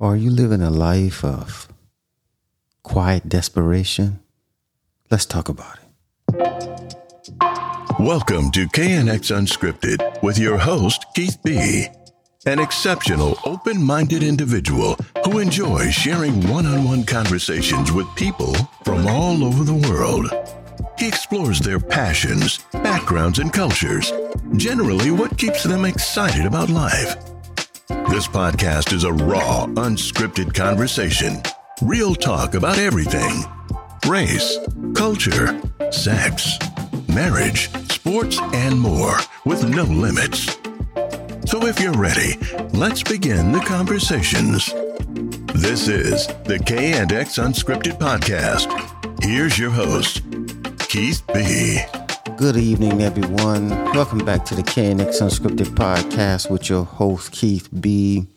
Or are you living a life of quiet desperation? Let's talk about it. Welcome to K&X Unscripted with your host, Keith B. An exceptional, open minded individual who enjoys sharing one on one conversations with people from all over the world. He explores their passions, backgrounds, and cultures, generally, what keeps them excited about life. This podcast is a raw, unscripted conversation, real talk about everything race, culture, sex, marriage, sports, and more with no limits. So if you're ready, let's begin the conversations. This is the K and X Unscripted Podcast. Here's your host, Keith B. Good evening, everyone. Welcome back to the K&X Unscripted Podcast with your host, Keith B.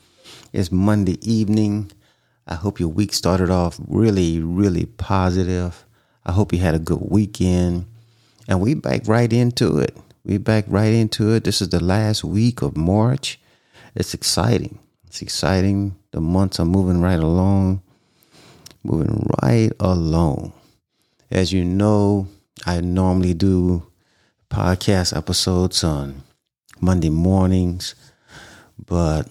It's Monday evening. I hope your week started off really, really positive. I hope you had a good weekend. And we back right into it. We back right into it. This is the last week of March. It's exciting. It's exciting. The months are moving right along. Moving right along. As you know, I normally do podcast episodes on Monday mornings, but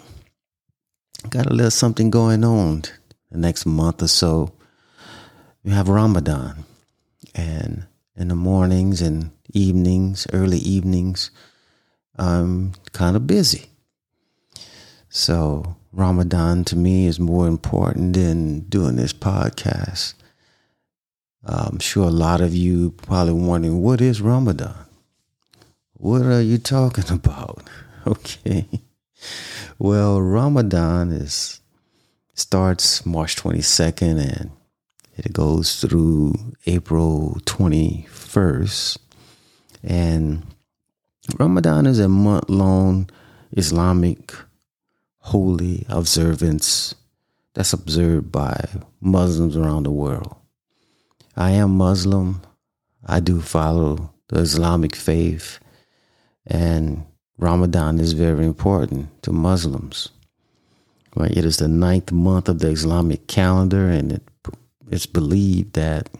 got a little something going on the next month or so. We have Ramadan, and in the mornings and evenings, early evenings, I'm kind of busy. So, Ramadan to me is more important than doing this podcast. I'm sure a lot of you probably wondering, what is Ramadan? What are you talking about? Okay. Well, Ramadan is starts March 22nd and it goes through April 21st. And Ramadan is a month long Islamic holy observance that's observed by Muslims around the world. I am Muslim. I do follow the Islamic faith and Ramadan is very important to Muslims. Right? It is the ninth month of the Islamic calendar, and it, it's believed that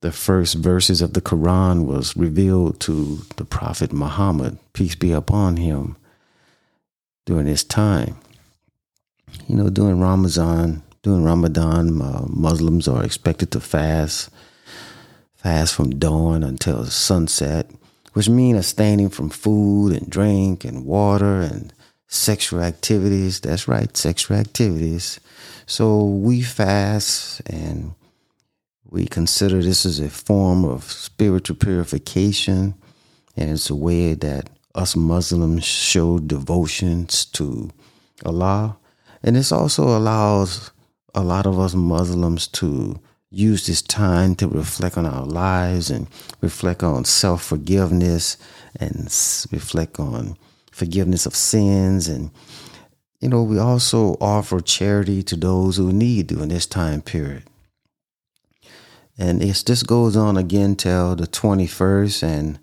the first verses of the Quran was revealed to the Prophet Muhammad, peace be upon him, during this time. You know, during Ramadan, during Ramadan, uh, Muslims are expected to fast, fast from dawn until sunset which mean abstaining from food and drink and water and sexual activities. That's right, sexual activities. So we fast and we consider this as a form of spiritual purification, and it's a way that us Muslims show devotions to Allah. And this also allows a lot of us Muslims to use this time to reflect on our lives and reflect on self forgiveness and reflect on forgiveness of sins. And, you know, we also offer charity to those who need during this time period. And this goes on again till the 21st. And,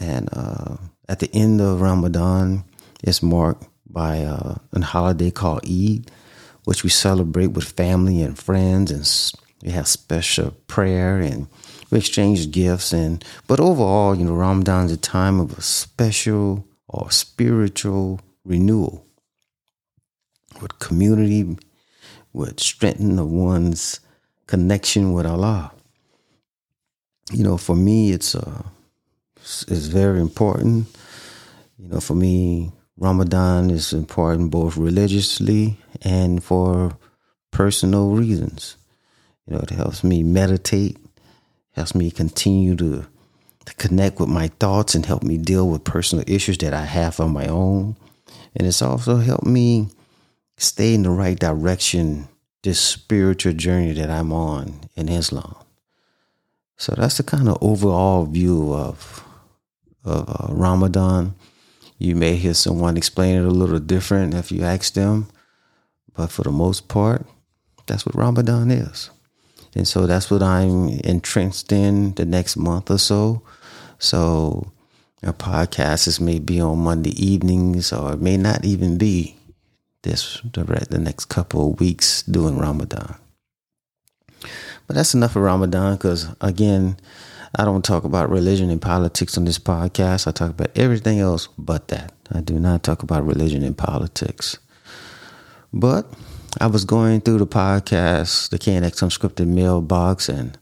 and uh, at the end of Ramadan, it's marked by uh, a holiday called Eid, which we celebrate with family and friends and we have special prayer and we exchange gifts and but overall, you know, Ramadan is a time of a special or spiritual renewal with community, with strengthening of one's connection with Allah. You know, for me, it's uh, it's very important. You know, for me, Ramadan is important both religiously and for personal reasons. You know, it helps me meditate, helps me continue to, to connect with my thoughts and help me deal with personal issues that I have on my own. And it's also helped me stay in the right direction, this spiritual journey that I'm on in Islam. So that's the kind of overall view of, of uh, Ramadan. You may hear someone explain it a little different if you ask them, but for the most part, that's what Ramadan is. And so that's what I'm entrenched in the next month or so. So our podcasts may be on Monday evenings or it may not even be this the, the next couple of weeks during Ramadan. But that's enough of Ramadan because, again, I don't talk about religion and politics on this podcast. I talk about everything else but that. I do not talk about religion and politics. But I was going through the podcast, the K&X Unscripted mailbox, and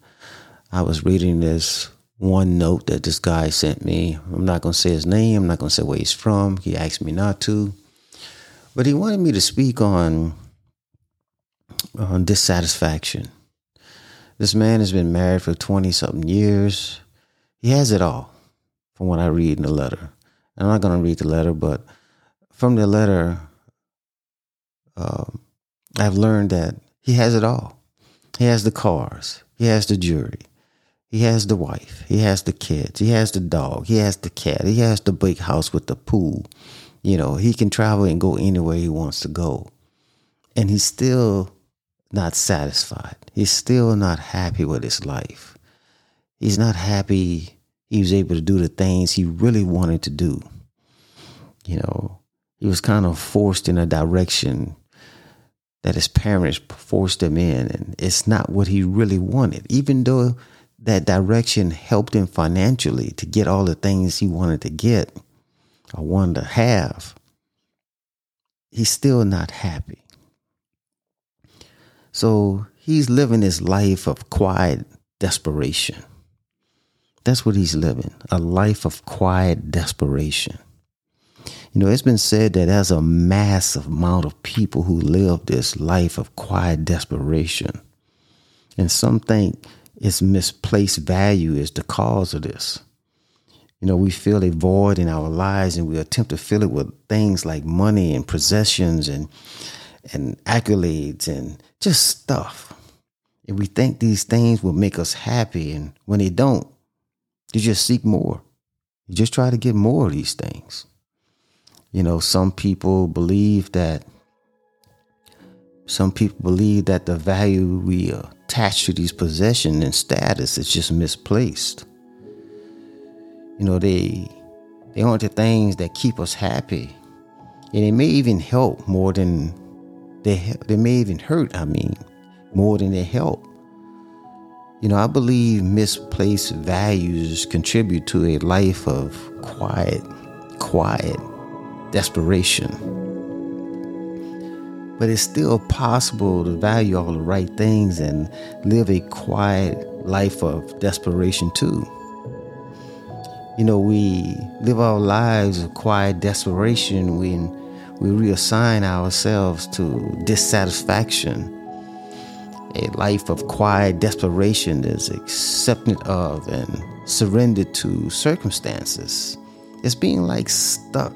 I was reading this one note that this guy sent me. I'm not going to say his name, I'm not going to say where he's from. He asked me not to. But he wanted me to speak on, on dissatisfaction. This man has been married for 20 something years. He has it all, from what I read in the letter. I'm not going to read the letter, but from the letter, um, I've learned that he has it all. He has the cars, he has the jewelry, he has the wife, he has the kids, he has the dog, he has the cat, he has the big house with the pool. You know, he can travel and go anywhere he wants to go. And he's still not satisfied. He's still not happy with his life. He's not happy he was able to do the things he really wanted to do. You know, he was kind of forced in a direction that his parents forced him in, and it's not what he really wanted, even though that direction helped him financially to get all the things he wanted to get or wanted to have. He's still not happy. So he's living his life of quiet desperation. That's what he's living a life of quiet desperation. You know, it's been said that there's a massive amount of people who live this life of quiet desperation. And some think it's misplaced value is the cause of this. You know, we feel a void in our lives and we attempt to fill it with things like money and possessions and and accolades and just stuff. And we think these things will make us happy and when they don't, you just seek more. You just try to get more of these things. You know, some people believe that some people believe that the value we attach to these possessions and status is just misplaced. You know, they they aren't the things that keep us happy. And it may even help more than they they may even hurt, I mean, more than they help. You know, I believe misplaced values contribute to a life of quiet, quiet desperation. But it's still possible to value all the right things and live a quiet life of desperation too. You know, we live our lives of quiet desperation when we reassign ourselves to dissatisfaction. A life of quiet desperation is accepted of and surrendered to circumstances. It's being like stuck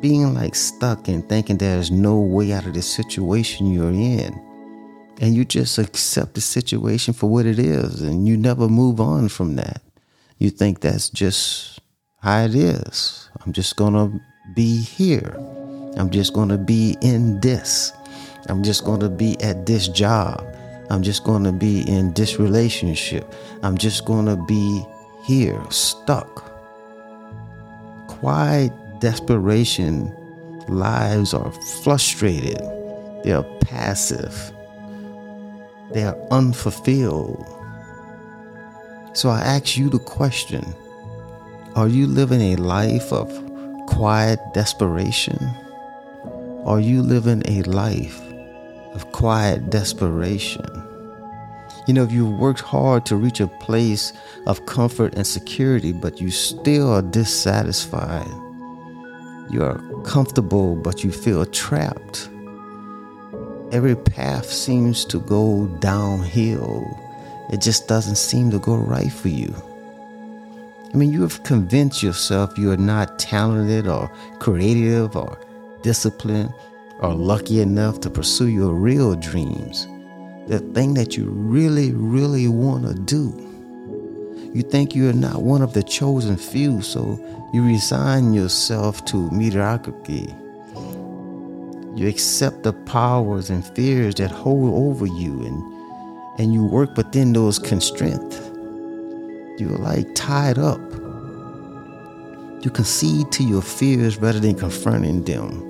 being like stuck and thinking there's no way out of the situation you're in. And you just accept the situation for what it is and you never move on from that. You think that's just how it is. I'm just going to be here. I'm just going to be in this. I'm just going to be at this job. I'm just going to be in this relationship. I'm just going to be here, stuck. Quiet desperation, lives are frustrated, they are passive, they are unfulfilled. So I ask you the question Are you living a life of quiet desperation? Are you living a life of quiet desperation? You know, if you've worked hard to reach a place of comfort and security, but you still are dissatisfied, you're comfortable, but you feel trapped. Every path seems to go downhill. It just doesn't seem to go right for you. I mean, you have convinced yourself you are not talented or creative or disciplined or lucky enough to pursue your real dreams, the thing that you really, really want to do. You think you are not one of the chosen few, so you resign yourself to mediocrity. You accept the powers and fears that hold over you, and, and you work within those constraints. You're like tied up. You concede to your fears rather than confronting them.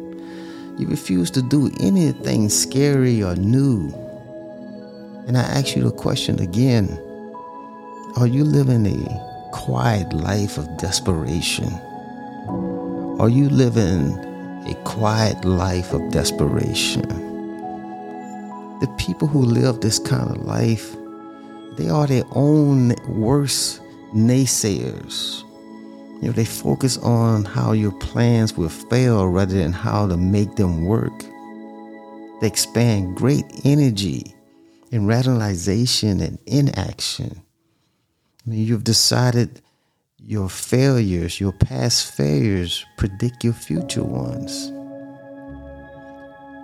You refuse to do anything scary or new. And I ask you the question again Are you living a quiet life of desperation? Are you living a quiet life of desperation? The people who live this kind of life, they are their own worst naysayers. You know, they focus on how your plans will fail rather than how to make them work. They expand great energy in rationalization and inaction. I mean, you've decided your failures, your past failures, predict your future ones.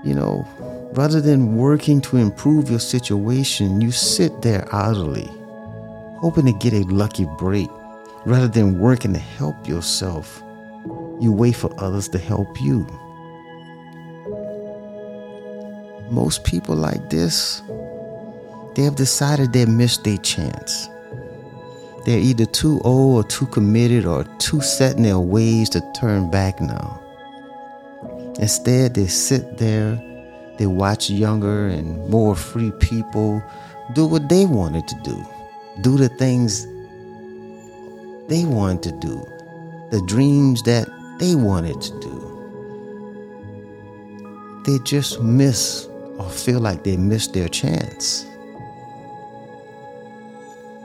You know, rather than working to improve your situation, you sit there idly, hoping to get a lucky break. Rather than working to help yourself, you wait for others to help you. Most people like this, they have decided they missed their chance. They're either too old or too committed or too set in their ways to turn back now. Instead, they sit there, they watch younger and more free people do what they wanted to do, do the things they wanted to do, the dreams that they wanted to do. They just miss or feel like they missed their chance.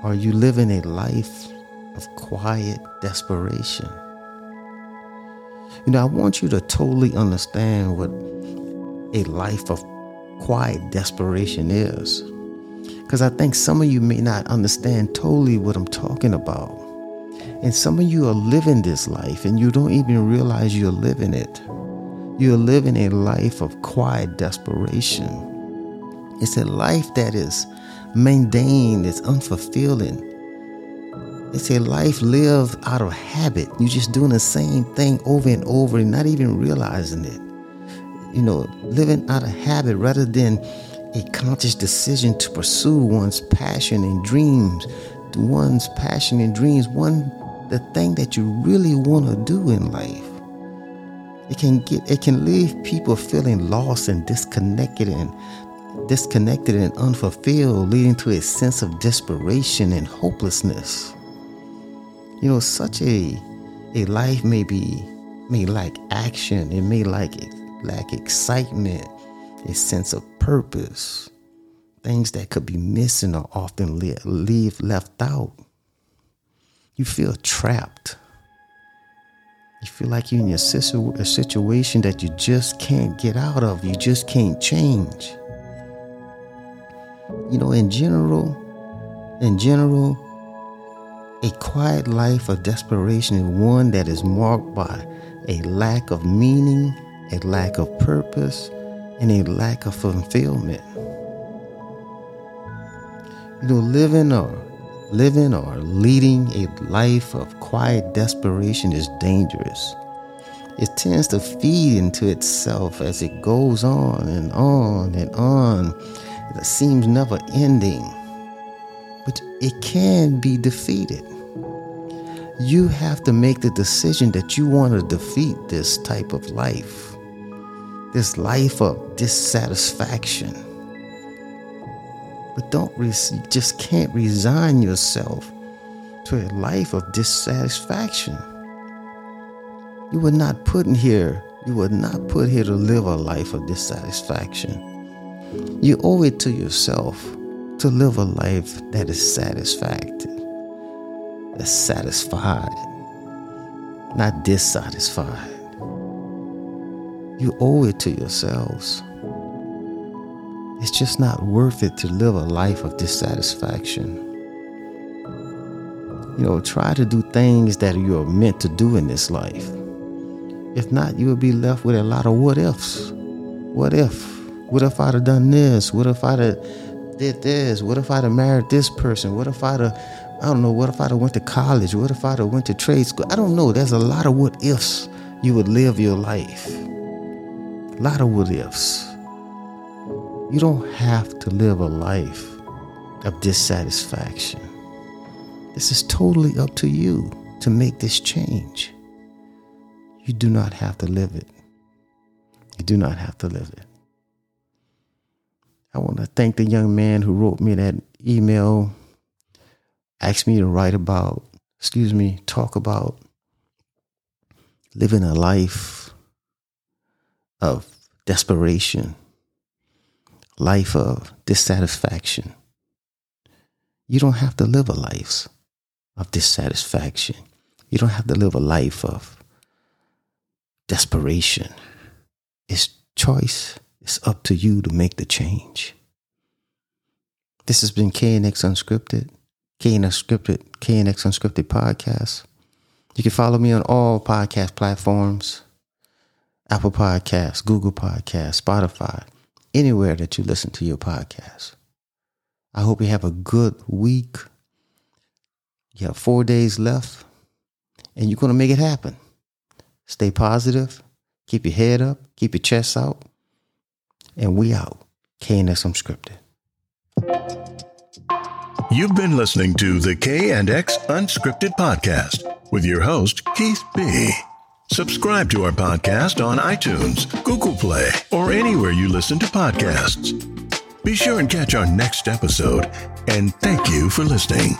Are you living a life of quiet desperation? You know, I want you to totally understand what a life of quiet desperation is. Because I think some of you may not understand totally what I'm talking about. And some of you are living this life and you don't even realize you're living it. You're living a life of quiet desperation. It's a life that is mundane, it's unfulfilling. It's a life lived out of habit. You're just doing the same thing over and over and not even realizing it. You know, living out of habit rather than a conscious decision to pursue one's passion and dreams, one's passion and dreams, one the thing that you really want to do in life. It can get it can leave people feeling lost and disconnected and disconnected and unfulfilled, leading to a sense of desperation and hopelessness. You know, such a a life may be may lack action, it may lack lack excitement, a sense of purpose. Things that could be missing are often leave left out. You feel trapped. You feel like you're in situ- a situation that you just can't get out of. You just can't change you know, in general, in general, a quiet life of desperation is one that is marked by a lack of meaning, a lack of purpose, and a lack of fulfillment. You know, living or living or leading a life of quiet desperation is dangerous. It tends to feed into itself as it goes on and on and on that seems never ending, but it can be defeated. You have to make the decision that you want to defeat this type of life, this life of dissatisfaction. But don't just can't resign yourself to a life of dissatisfaction. You were not put in here, you were not put here to live a life of dissatisfaction. You owe it to yourself to live a life that is satisfactory, that's satisfied, not dissatisfied. You owe it to yourselves. It's just not worth it to live a life of dissatisfaction. You know, try to do things that you are meant to do in this life. If not, you will be left with a lot of what ifs. What if? What if I'd have done this? What if I'd have did this? What if I'd have married this person? What if I'd have, I don't know, what if I'd have went to college? What if I'd have went to trade school? I don't know. There's a lot of what ifs you would live your life. A lot of what ifs. You don't have to live a life of dissatisfaction. This is totally up to you to make this change. You do not have to live it. You do not have to live it. I want to thank the young man who wrote me that email, asked me to write about, excuse me, talk about living a life of desperation, life of dissatisfaction. You don't have to live a life of dissatisfaction. You don't have to live a life of desperation. It's choice. It's up to you to make the change. This has been K&X Unscripted, K&X Unscripted, K&X Unscripted podcast. You can follow me on all podcast platforms Apple Podcasts, Google Podcasts, Spotify, anywhere that you listen to your podcast. I hope you have a good week. You have four days left, and you're going to make it happen. Stay positive, keep your head up, keep your chest out, and we out. K&X Unscripted. You've been listening to the K and X Unscripted podcast with your host Keith B. Subscribe to our podcast on iTunes, Google Play, or anywhere you listen to podcasts. Be sure and catch our next episode, and thank you for listening.